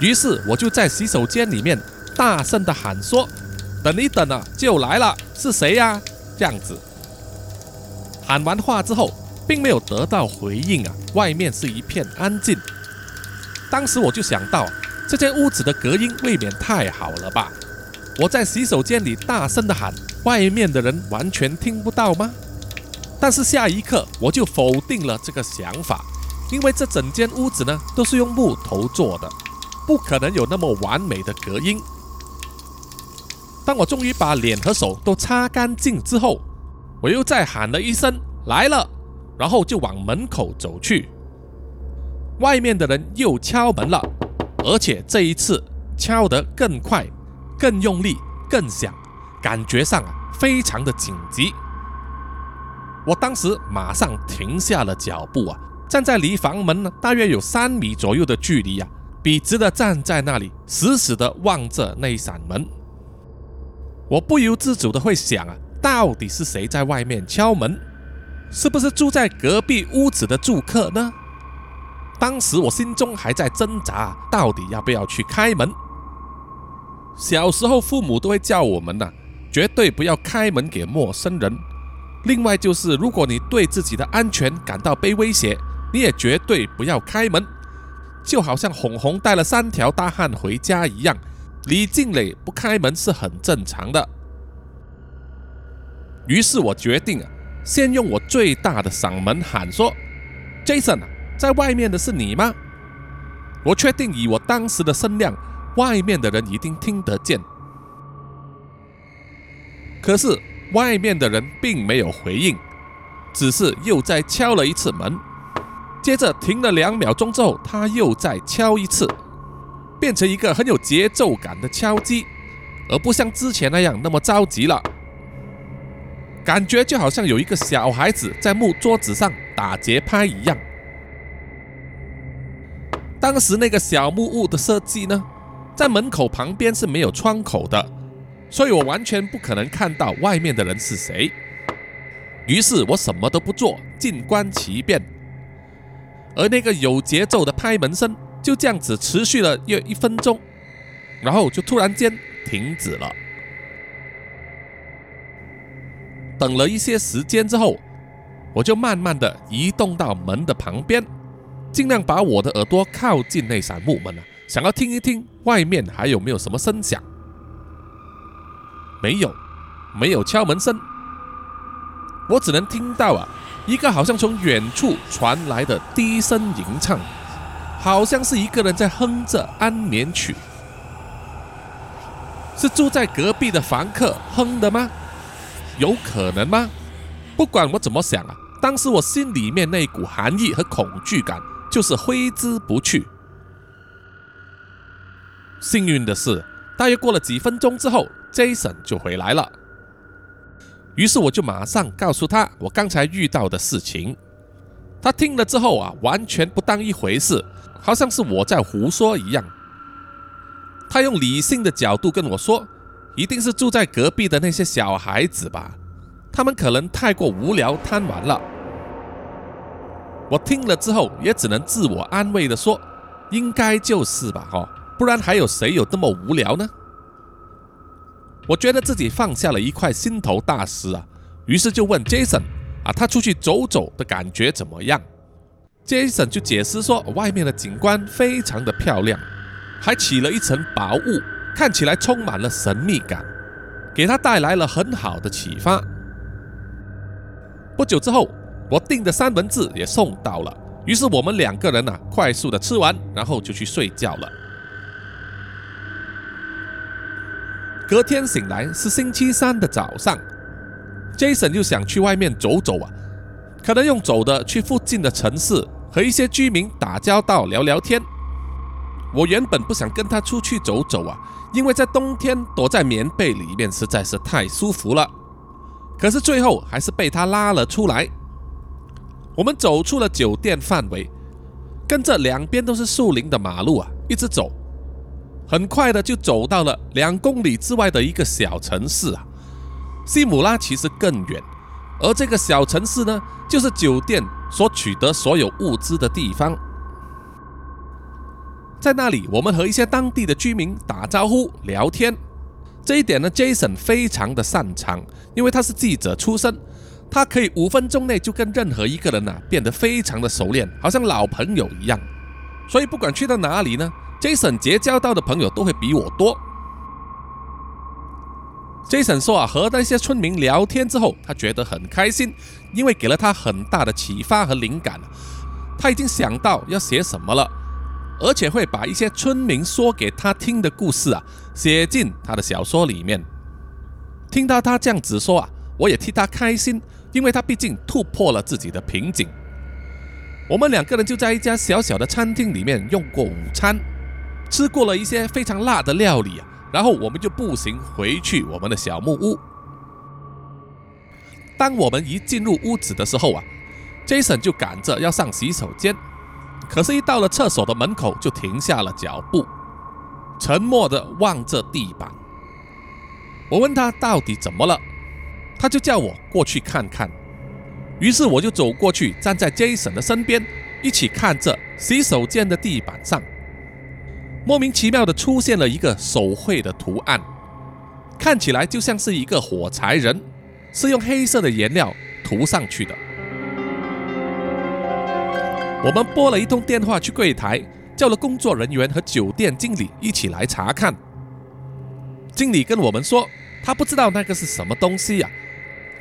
于是我就在洗手间里面大声的喊说：“等一等啊，就来了，是谁呀？”这样子喊完话之后，并没有得到回应啊，外面是一片安静。当时我就想到。这间屋子的隔音未免太好了吧？我在洗手间里大声的喊，外面的人完全听不到吗？但是下一刻我就否定了这个想法，因为这整间屋子呢都是用木头做的，不可能有那么完美的隔音。当我终于把脸和手都擦干净之后，我又再喊了一声“来了”，然后就往门口走去。外面的人又敲门了，而且这一次敲得更快、更用力、更响，感觉上啊非常的紧急。我当时马上停下了脚步啊，站在离房门呢大约有三米左右的距离啊，笔直的站在那里，死死的望着那一扇门。我不由自主的会想啊。到底是谁在外面敲门？是不是住在隔壁屋子的住客呢？当时我心中还在挣扎，到底要不要去开门。小时候父母都会叫我们呐，绝对不要开门给陌生人。另外就是，如果你对自己的安全感到被威胁，你也绝对不要开门。就好像红红带了三条大汉回家一样，李静磊不开门是很正常的。于是我决定啊，先用我最大的嗓门喊说：“Jason 啊，在外面的是你吗？”我确定以我当时的声量，外面的人一定听得见。可是外面的人并没有回应，只是又再敲了一次门。接着停了两秒钟之后，他又再敲一次，变成一个很有节奏感的敲击，而不像之前那样那么着急了。感觉就好像有一个小孩子在木桌子上打节拍一样。当时那个小木屋的设计呢，在门口旁边是没有窗口的，所以我完全不可能看到外面的人是谁。于是我什么都不做，静观其变。而那个有节奏的拍门声就这样子持续了约一分钟，然后就突然间停止了。等了一些时间之后，我就慢慢的移动到门的旁边，尽量把我的耳朵靠近那扇木门啊，想要听一听外面还有没有什么声响。没有，没有敲门声，我只能听到啊一个好像从远处传来的低声吟唱，好像是一个人在哼着安眠曲，是住在隔壁的房客哼的吗？有可能吗？不管我怎么想啊，当时我心里面那股寒意和恐惧感就是挥之不去。幸运的是，大约过了几分钟之后，Jason 就回来了。于是我就马上告诉他我刚才遇到的事情。他听了之后啊，完全不当一回事，好像是我在胡说一样。他用理性的角度跟我说。一定是住在隔壁的那些小孩子吧？他们可能太过无聊贪玩了。我听了之后也只能自我安慰的说：“应该就是吧，哈，不然还有谁有这么无聊呢？”我觉得自己放下了一块心头大石啊，于是就问 Jason 啊，他出去走走的感觉怎么样？Jason 就解释说，外面的景观非常的漂亮，还起了一层薄雾。看起来充满了神秘感，给他带来了很好的启发。不久之后，我订的三文治也送到了，于是我们两个人呐，快速的吃完，然后就去睡觉了。隔天醒来是星期三的早上，Jason 又想去外面走走啊，可能用走的去附近的城市和一些居民打交道聊聊天。我原本不想跟他出去走走啊。因为在冬天躲在棉被里面实在是太舒服了，可是最后还是被他拉了出来。我们走出了酒店范围，跟着两边都是树林的马路啊，一直走，很快的就走到了两公里之外的一个小城市啊。西姆拉其实更远，而这个小城市呢，就是酒店所取得所有物资的地方。在那里，我们和一些当地的居民打招呼、聊天。这一点呢，Jason 非常的擅长，因为他是记者出身，他可以五分钟内就跟任何一个人呐变得非常的熟练，好像老朋友一样。所以不管去到哪里呢，Jason 结交到的朋友都会比我多。Jason 说啊，和那些村民聊天之后，他觉得很开心，因为给了他很大的启发和灵感。他已经想到要写什么了。而且会把一些村民说给他听的故事啊写进他的小说里面。听到他这样子说啊，我也替他开心，因为他毕竟突破了自己的瓶颈。我们两个人就在一家小小的餐厅里面用过午餐，吃过了一些非常辣的料理，然后我们就步行回去我们的小木屋。当我们一进入屋子的时候啊，Jason 就赶着要上洗手间，可是，一到了厕所的门口就停下了脚步，沉默的望着地板。我问他到底怎么了，他就叫我过去看看。于是我就走过去，站在 Jason 的身边，一起看着洗手间的地板上，莫名其妙的出现了一个手绘的图案，看起来就像是一个火柴人，是用黑色的颜料涂上去的。我们拨了一通电话去柜台，叫了工作人员和酒店经理一起来查看。经理跟我们说，他不知道那个是什么东西呀。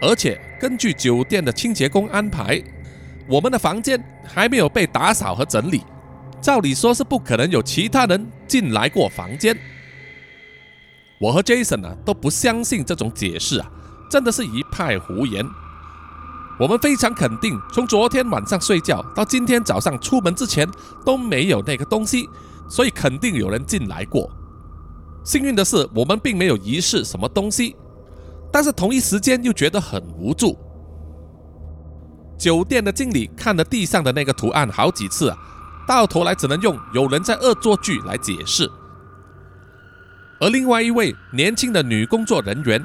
而且根据酒店的清洁工安排，我们的房间还没有被打扫和整理，照理说是不可能有其他人进来过房间。我和 Jason 啊都不相信这种解释啊，真的是一派胡言。我们非常肯定，从昨天晚上睡觉到今天早上出门之前都没有那个东西，所以肯定有人进来过。幸运的是，我们并没有遗失什么东西。但是同一时间又觉得很无助。酒店的经理看了地上的那个图案好几次啊，到头来只能用“有人在恶作剧”来解释。而另外一位年轻的女工作人员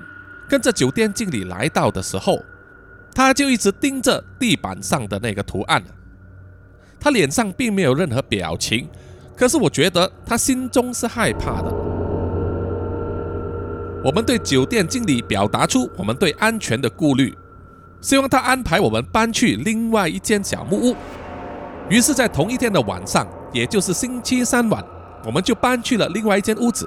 跟着酒店经理来到的时候，她就一直盯着地板上的那个图案，她脸上并没有任何表情，可是我觉得她心中是害怕的。我们对酒店经理表达出我们对安全的顾虑，希望他安排我们搬去另外一间小木屋。于是，在同一天的晚上，也就是星期三晚，我们就搬去了另外一间屋子。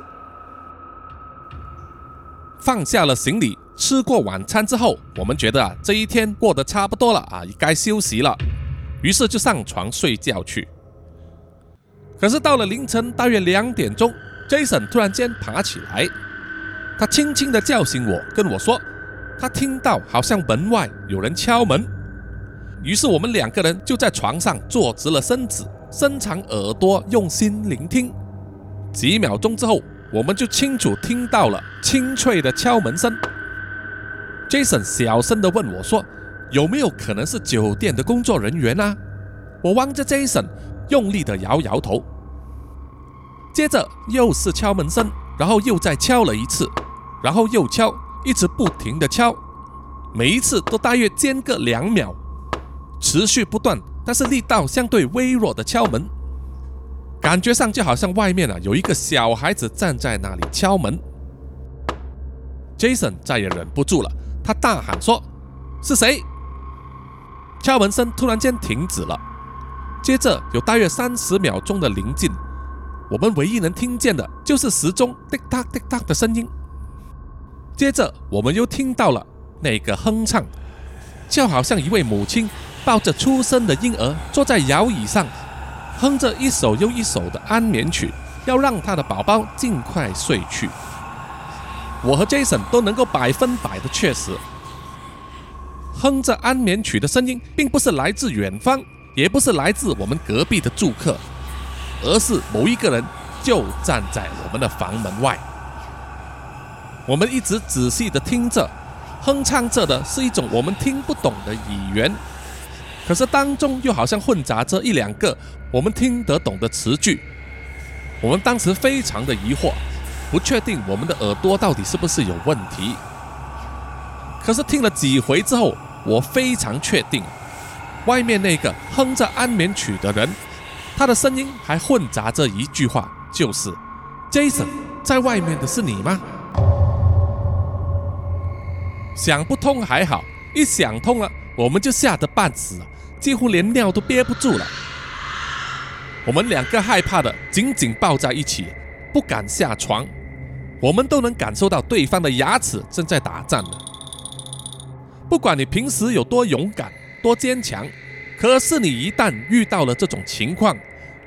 放下了行李，吃过晚餐之后，我们觉得啊，这一天过得差不多了啊，该休息了。于是就上床睡觉去。可是到了凌晨大约两点钟，Jason 突然间爬起来。他轻轻地叫醒我，跟我说，他听到好像门外有人敲门。于是我们两个人就在床上坐直了身子，伸长耳朵，用心聆听。几秒钟之后，我们就清楚听到了清脆的敲门声。Jason 小声地问我说：“有没有可能是酒店的工作人员啊？”我望着 Jason，用力地摇摇头。接着又是敲门声，然后又再敲了一次。然后又敲，一直不停的敲，每一次都大约间隔两秒，持续不断，但是力道相对微弱的敲门，感觉上就好像外面啊有一个小孩子站在那里敲门。Jason 再也忍不住了，他大喊说：“是谁？”敲门声突然间停止了，接着有大约三十秒钟的宁静，我们唯一能听见的就是时钟滴答滴答的声音。接着，我们又听到了那个哼唱，就好像一位母亲抱着出生的婴儿坐在摇椅上，哼着一首又一首的安眠曲，要让他的宝宝尽快睡去。我和 Jason 都能够百分百的确实，哼着安眠曲的声音，并不是来自远方，也不是来自我们隔壁的住客，而是某一个人就站在我们的房门外。我们一直仔细地听着，哼唱着的是一种我们听不懂的语言，可是当中又好像混杂着一两个我们听得懂的词句。我们当时非常的疑惑，不确定我们的耳朵到底是不是有问题。可是听了几回之后，我非常确定，外面那个哼着安眠曲的人，他的声音还混杂着一句话，就是 “Jason，在外面的是你吗？”想不通还好，一想通了，我们就吓得半死，几乎连尿都憋不住了。我们两个害怕的紧紧抱在一起，不敢下床。我们都能感受到对方的牙齿正在打颤了。不管你平时有多勇敢、多坚强，可是你一旦遇到了这种情况，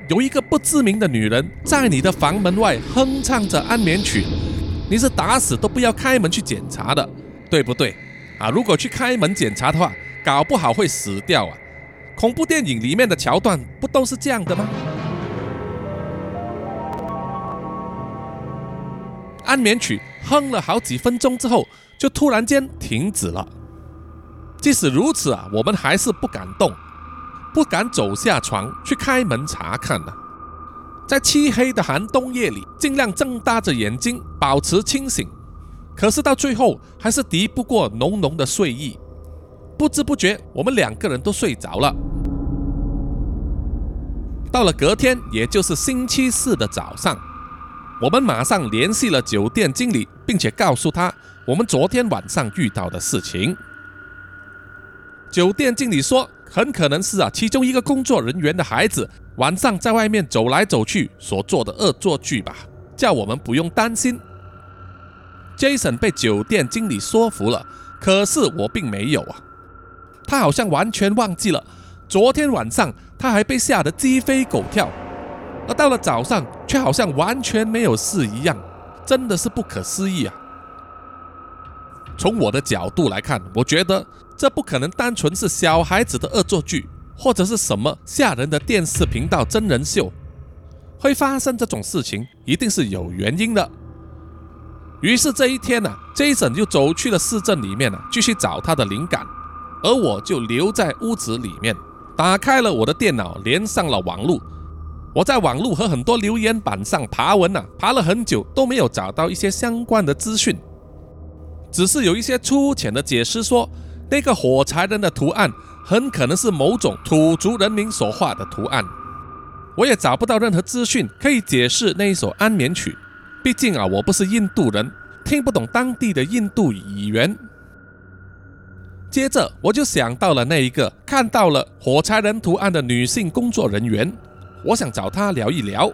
有一个不知名的女人在你的房门外哼唱着安眠曲，你是打死都不要开门去检查的。对不对？啊，如果去开门检查的话，搞不好会死掉啊！恐怖电影里面的桥段不都是这样的吗？安眠曲哼了好几分钟之后，就突然间停止了。即使如此啊，我们还是不敢动，不敢走下床去开门查看呢。在漆黑的寒冬夜里，尽量睁大着眼睛，保持清醒。可是到最后，还是敌不过浓浓的睡意。不知不觉，我们两个人都睡着了。到了隔天，也就是星期四的早上，我们马上联系了酒店经理，并且告诉他我们昨天晚上遇到的事情。酒店经理说，很可能是啊，其中一个工作人员的孩子晚上在外面走来走去所做的恶作剧吧，叫我们不用担心。Jason 被酒店经理说服了，可是我并没有啊。他好像完全忘记了昨天晚上他还被吓得鸡飞狗跳，而到了早上却好像完全没有事一样，真的是不可思议啊！从我的角度来看，我觉得这不可能单纯是小孩子的恶作剧，或者是什么吓人的电视频道真人秀。会发生这种事情，一定是有原因的。于是这一天呢，Jason 就走去了市镇里面呢，继续找他的灵感，而我就留在屋子里面，打开了我的电脑，连上了网络。我在网络和很多留言板上爬文呢，爬了很久都没有找到一些相关的资讯，只是有一些粗浅的解释说，那个火柴人的图案很可能是某种土族人民所画的图案。我也找不到任何资讯可以解释那一首安眠曲。毕竟啊，我不是印度人，听不懂当地的印度语言。接着我就想到了那一个看到了火柴人图案的女性工作人员，我想找她聊一聊。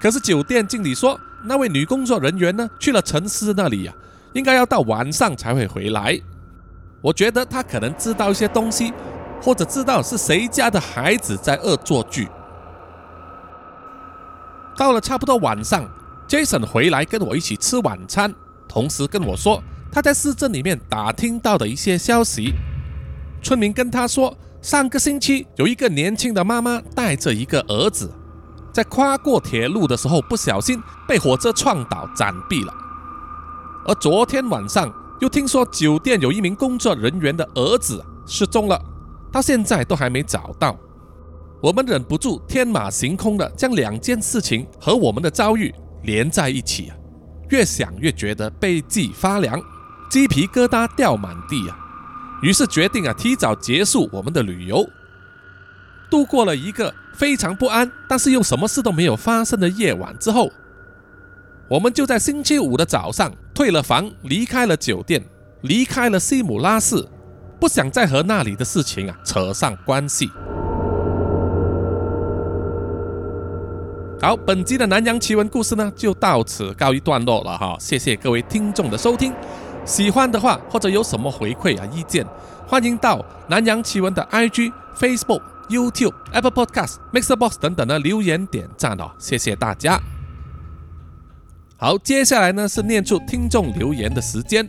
可是酒店经理说，那位女工作人员呢去了城市那里呀，应该要到晚上才会回来。我觉得她可能知道一些东西，或者知道是谁家的孩子在恶作剧。到了差不多晚上。Jason 回来跟我一起吃晚餐，同时跟我说他在市镇里面打听到的一些消息。村民跟他说，上个星期有一个年轻的妈妈带着一个儿子，在跨过铁路的时候不小心被火车撞倒斩毙了。而昨天晚上又听说酒店有一名工作人员的儿子失踪了，到现在都还没找到。我们忍不住天马行空的将两件事情和我们的遭遇。连在一起啊，越想越觉得背脊发凉，鸡皮疙瘩掉满地啊。于是决定啊，提早结束我们的旅游。度过了一个非常不安，但是又什么事都没有发生的夜晚之后，我们就在星期五的早上退了房，离开了酒店，离开了西姆拉市，不想再和那里的事情啊扯上关系。好，本集的南洋奇闻故事呢，就到此告一段落了哈。谢谢各位听众的收听，喜欢的话或者有什么回馈啊意见，欢迎到南洋奇闻的 IG、Facebook、YouTube、Apple Podcast、Mixer Box 等等的留言点赞哦，谢谢大家。好，接下来呢是念出听众留言的时间。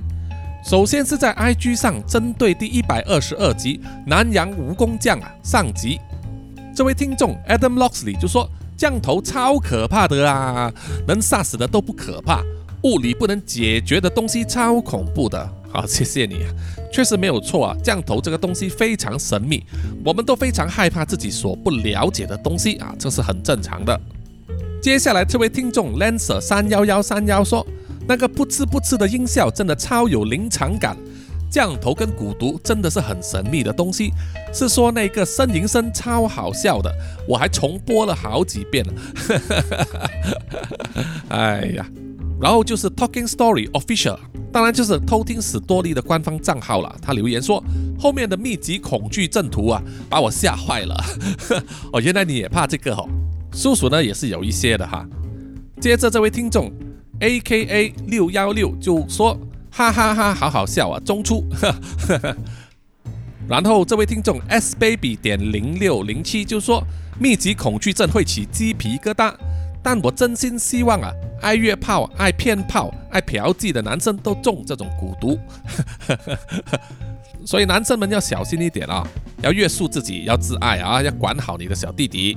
首先是在 IG 上针对第一百二十二集南洋蜈蚣将啊上集，这位听众 Adam Locksley 就说。降头超可怕的啊，能杀死的都不可怕，物理不能解决的东西超恐怖的。好，谢谢你啊，确实没有错啊，降头这个东西非常神秘，我们都非常害怕自己所不了解的东西啊，这是很正常的。接下来这位听众 Lancer 三幺幺三幺说，那个噗呲噗呲的音效真的超有临场感。降头跟蛊毒真的是很神秘的东西，是说那个呻吟声超好笑的，我还重播了好几遍了。哎呀，然后就是 Talking Story Official，当然就是偷听史多利的官方账号了。他留言说后面的密集恐惧症图啊，把我吓坏了。哦，原来你也怕这个哦，叔叔呢也是有一些的哈。接着这位听众 A K A 六幺六就说。哈哈哈，好好笑啊！中出，然后这位听众 S baby 点零六零七就说密集恐惧症会起鸡皮疙瘩，但我真心希望啊，爱约炮、爱骗炮、爱嫖妓的男生都中这种蛊毒，所以男生们要小心一点啊，要约束自己，要自爱啊，要管好你的小弟弟。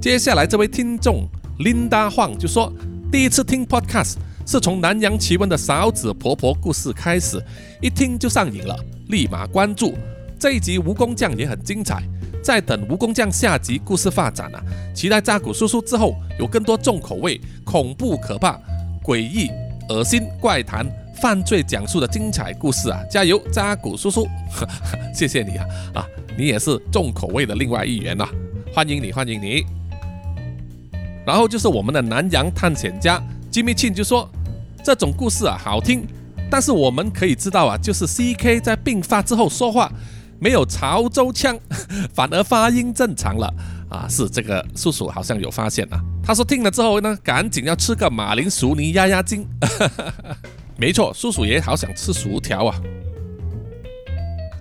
接下来这位听众 Linda Huang 就说，第一次听 Podcast 是从南洋奇闻的勺子婆婆故事开始，一听就上瘾了，立马关注。这一集蜈蚣酱也很精彩，在等蜈蚣酱下集故事发展啊，期待扎古叔叔之后有更多重口味、恐怖、可怕、诡异、恶心、怪谈、犯罪讲述的精彩故事啊！加油，扎古叔叔，谢谢你啊啊，你也是重口味的另外一员呐，欢迎你，欢迎你。然后就是我们的南洋探险家吉米庆就说，这种故事啊好听，但是我们可以知道啊，就是 C K 在病发之后说话。没有潮州腔，反而发音正常了啊！是这个叔叔好像有发现啊。他说听了之后呢，赶紧要吃个马铃薯泥压压惊。没错，叔叔也好想吃薯条啊。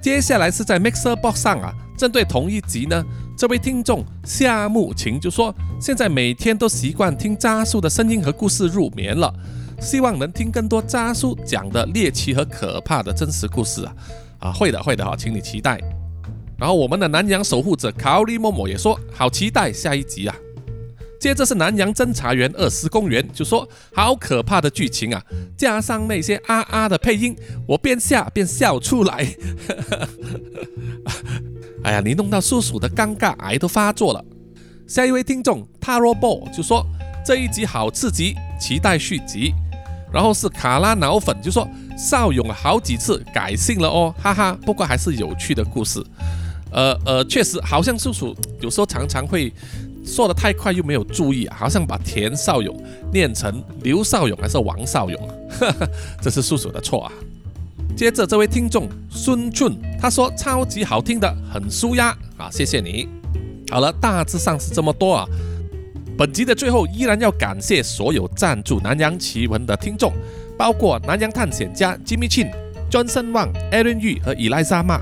接下来是在 Mixer Box 上啊，针对同一集呢，这位听众夏木晴就说，现在每天都习惯听渣叔的声音和故事入眠了，希望能听更多渣叔讲的猎奇和可怕的真实故事啊。啊，会的，会的哈，请你期待。然后我们的南洋守护者卡里默默也说好期待下一集啊。接着是南洋侦查员二斯公园就说好可怕的剧情啊，加上那些啊啊的配音，我边下边笑出来。哎呀，你弄到叔叔的尴尬癌都发作了。下一位听众 Taro Ball 就说这一集好刺激，期待续集。然后是卡拉脑粉就说邵勇好几次改姓了哦，哈哈。不过还是有趣的故事。呃呃，确实好像叔叔有时候常常会说的太快，又没有注意，好像把田少勇念成刘少勇还是王少勇，这是叔叔的错啊。接着这位听众孙俊他说超级好听的，很舒压啊，谢谢你。好了，大致上是这么多啊。本集的最后，依然要感谢所有赞助《南洋奇闻》的听众，包括南洋探险家 Jimmy Chin、Johnson Wang、Aaron Yu 和伊莱莎玛，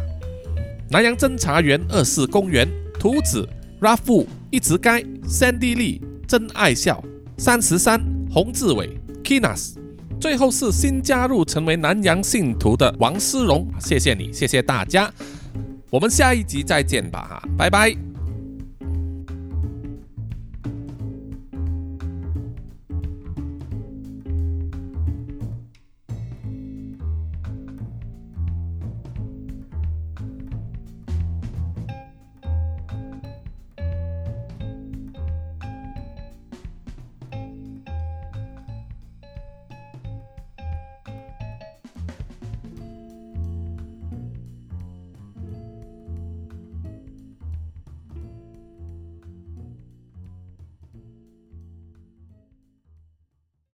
南洋侦查员二世公园、图子、Rafu、一直该、Sandy Lee、真爱笑、三十三、洪志伟、Kinas，最后是新加入成为南洋信徒的王思荣，谢谢你，谢谢大家，我们下一集再见吧，哈，拜拜。